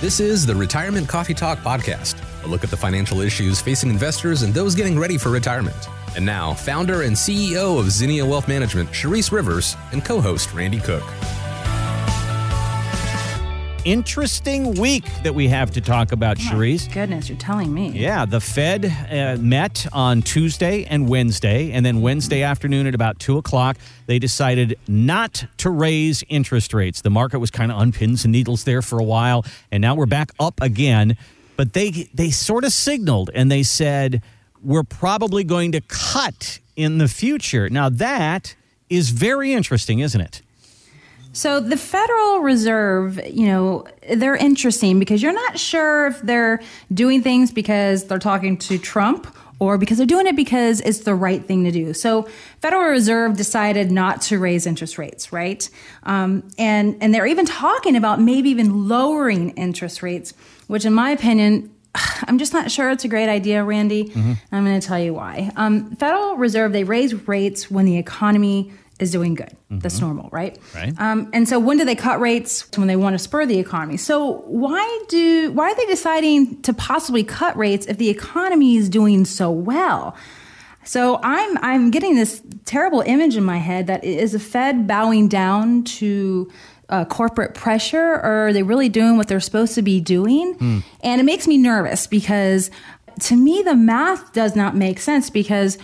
This is the Retirement Coffee Talk Podcast, a look at the financial issues facing investors and those getting ready for retirement. And now, founder and CEO of Zinnia Wealth Management, Sharice Rivers, and co host Randy Cook. Interesting week that we have to talk about, Sharice. Goodness, you're telling me. Yeah, the Fed uh, met on Tuesday and Wednesday, and then Wednesday afternoon at about 2 o'clock, they decided not to raise interest rates. The market was kind of on pins and needles there for a while, and now we're back up again. But they, they sort of signaled and they said, we're probably going to cut in the future. Now, that is very interesting, isn't it? So the Federal Reserve, you know, they're interesting because you're not sure if they're doing things because they're talking to Trump or because they're doing it because it's the right thing to do. So Federal Reserve decided not to raise interest rates, right? Um, and and they're even talking about maybe even lowering interest rates, which in my opinion. I'm just not sure it's a great idea, Randy. Mm-hmm. I'm going to tell you why. Um, Federal Reserve they raise rates when the economy is doing good. Mm-hmm. That's normal, right? Right. Um, and so when do they cut rates? When they want to spur the economy. So why do why are they deciding to possibly cut rates if the economy is doing so well? So I'm I'm getting this terrible image in my head that is the Fed bowing down to uh, corporate pressure, or are they really doing what they're supposed to be doing? Mm. And it makes me nervous because to me the math does not make sense because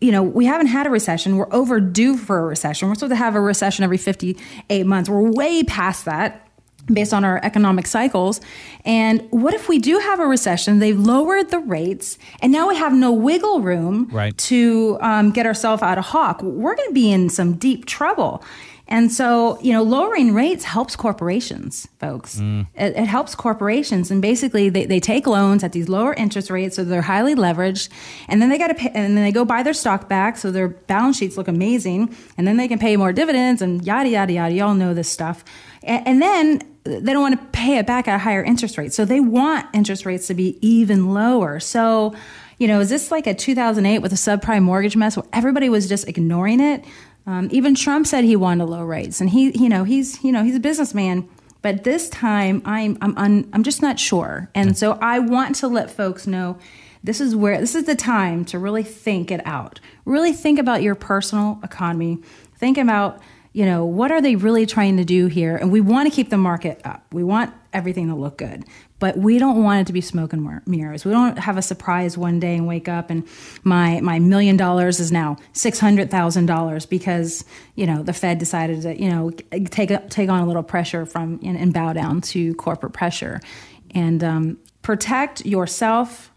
you know, we haven't had a recession. We're overdue for a recession. We're supposed to have a recession every 58 months. We're way past that based on our economic cycles. And what if we do have a recession? They've lowered the rates, and now we have no wiggle room right. to um, get ourselves out of hawk. We're going to be in some deep trouble. And so, you know, lowering rates helps corporations, folks. Mm. It, it, helps corporations. And basically, they, they take loans at these lower interest rates, so they're highly leveraged. And then they got to pay, and then they go buy their stock back, so their balance sheets look amazing. And then they can pay more dividends and yada, yada, yada. Y'all know this stuff. And, and then they don't want to pay it back at a higher interest rate. So they want interest rates to be even lower. So, you know, is this like a 2008 with a subprime mortgage mess where everybody was just ignoring it? Um, even Trump said he wanted low rates, and he, you know, he's, you know, he's a businessman. But this time, I'm, I'm, un, I'm just not sure, and so I want to let folks know this is where this is the time to really think it out. Really think about your personal economy. Think about you know, what are they really trying to do here? And we want to keep the market up. We want everything to look good, but we don't want it to be smoke and mirrors. We don't have a surprise one day and wake up and my my million dollars is now six hundred thousand dollars because you know the Fed decided to you know take take on a little pressure from and, and bow down to corporate pressure, and um, protect yourself,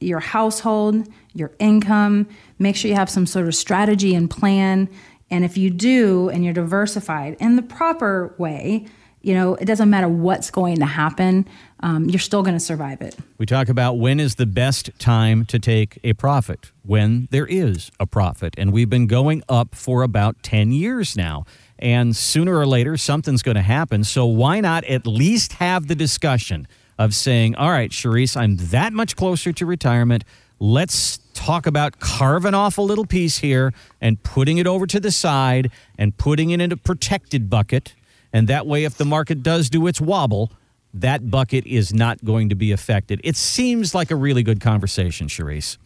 your household, your income. Make sure you have some sort of strategy and plan and if you do and you're diversified in the proper way, you know, it doesn't matter what's going to happen, um, you're still going to survive it. We talk about when is the best time to take a profit, when there is a profit. And we've been going up for about 10 years now. And sooner or later, something's going to happen. So why not at least have the discussion of saying, all right, Sharice, I'm that much closer to retirement. Let's talk about carving off a little piece here and putting it over to the side and putting it in a protected bucket. And that way, if the market does do its wobble, that bucket is not going to be affected. It seems like a really good conversation, Sharice.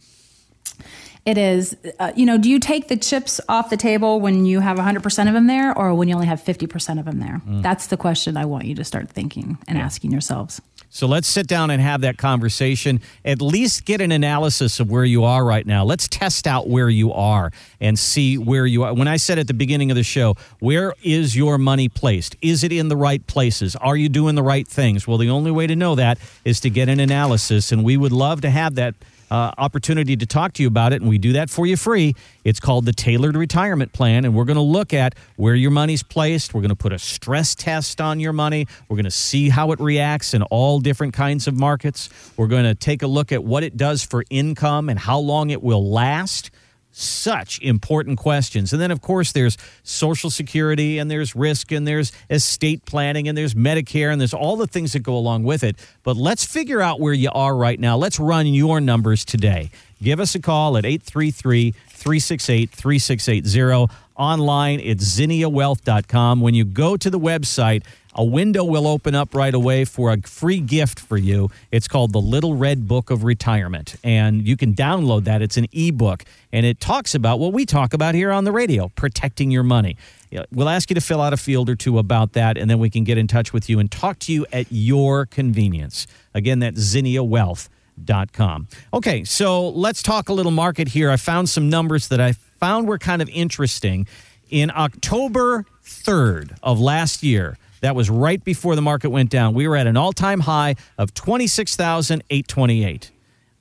It is. Uh, you know, do you take the chips off the table when you have 100% of them there or when you only have 50% of them there? Mm. That's the question I want you to start thinking and yeah. asking yourselves. So let's sit down and have that conversation. At least get an analysis of where you are right now. Let's test out where you are and see where you are. When I said at the beginning of the show, where is your money placed? Is it in the right places? Are you doing the right things? Well, the only way to know that is to get an analysis, and we would love to have that uh, opportunity to talk to you about it, and we do that for you free. It's called the Tailored Retirement Plan, and we're going to look at where your money's placed. We're going to put a stress test on your money. We're going to see how it reacts in all different kinds of markets. We're going to take a look at what it does for income and how long it will last such important questions. And then, of course, there's Social Security and there's risk and there's estate planning and there's Medicare and there's all the things that go along with it. But let's figure out where you are right now. Let's run your numbers today. Give us a call at 833 368 3680. Online, it's zinniawealth.com. When you go to the website, a window will open up right away for a free gift for you. It's called The Little Red Book of Retirement, and you can download that. It's an ebook, and it talks about what we talk about here on the radio protecting your money. We'll ask you to fill out a field or two about that, and then we can get in touch with you and talk to you at your convenience. Again, that's zinniawealth.com. Okay, so let's talk a little market here. I found some numbers that I found were kind of interesting. In October 3rd of last year, that was right before the market went down. We were at an all time high of 26,828.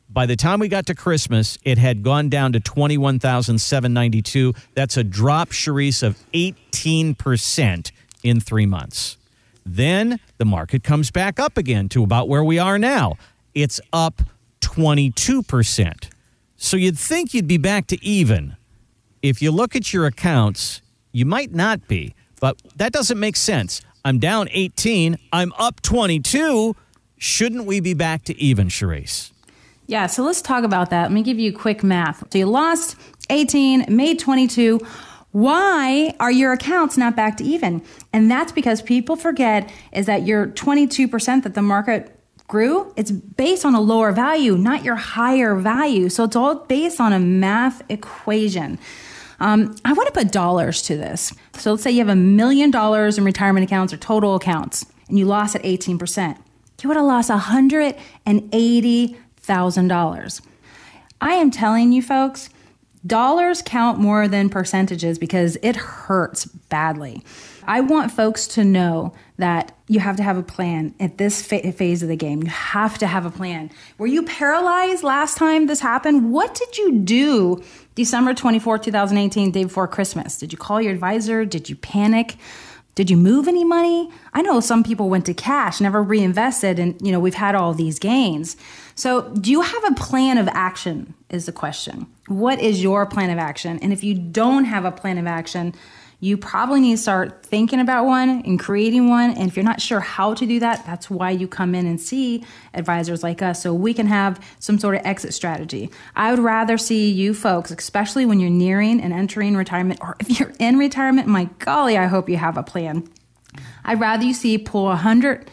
By the time we got to Christmas, it had gone down to 21,792. That's a drop, Charisse, of 18% in three months. Then the market comes back up again to about where we are now. It's up 22%. So you'd think you'd be back to even. If you look at your accounts, you might not be, but that doesn't make sense. I'm down 18. I'm up 22. Shouldn't we be back to even, Charisse? Yeah, so let's talk about that. Let me give you quick math. So you lost 18, made 22. Why are your accounts not back to even? And that's because people forget is that your 22% that the market grew, it's based on a lower value, not your higher value. So it's all based on a math equation. Um, I want to put dollars to this. So let's say you have a million dollars in retirement accounts or total accounts, and you lost at 18%. You would have lost $180,000. I am telling you, folks, dollars count more than percentages because it hurts badly. I want folks to know that you have to have a plan at this phase of the game. You have to have a plan. Were you paralyzed last time this happened? What did you do December 24, 2018, day before Christmas? Did you call your advisor? Did you panic? Did you move any money? I know some people went to cash, never reinvested, and you know, we've had all these gains. So, do you have a plan of action? Is the question. What is your plan of action? And if you don't have a plan of action, you probably need to start thinking about one and creating one. And if you're not sure how to do that, that's why you come in and see advisors like us so we can have some sort of exit strategy. I would rather see you folks, especially when you're nearing and entering retirement, or if you're in retirement, my golly, I hope you have a plan. I'd rather you see pull 100%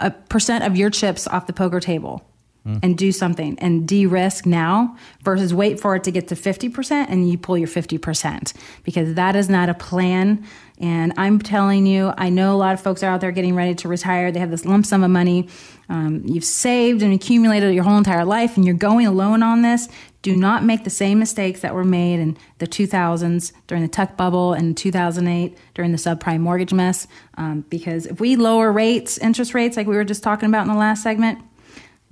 uh, of your chips off the poker table mm. and do something and de risk now versus wait for it to get to 50% and you pull your 50% because that is not a plan. And I'm telling you, I know a lot of folks are out there getting ready to retire. They have this lump sum of money. Um, you've saved and accumulated your whole entire life, and you're going alone on this. Do not make the same mistakes that were made in the 2000s during the tech bubble and 2008 during the subprime mortgage mess. Um, because if we lower rates, interest rates, like we were just talking about in the last segment,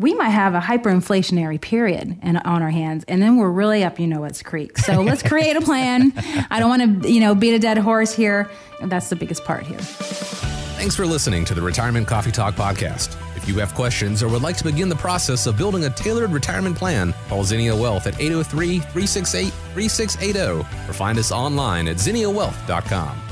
we might have a hyperinflationary period in, on our hands, and then we're really up, you know, what's creek. So let's create a plan. I don't want to, you know, beat a dead horse here. That's the biggest part here. Thanks for listening to the Retirement Coffee Talk podcast. If you have questions or would like to begin the process of building a tailored retirement plan, call Zinnia Wealth at 803 368 3680 or find us online at zinniawealth.com.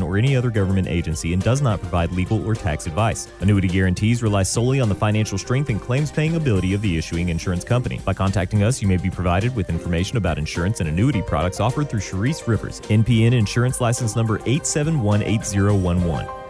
or any other government agency and does not provide legal or tax advice. Annuity guarantees rely solely on the financial strength and claims paying ability of the issuing insurance company. By contacting us, you may be provided with information about insurance and annuity products offered through Charisse Rivers, NPN Insurance License Number 8718011.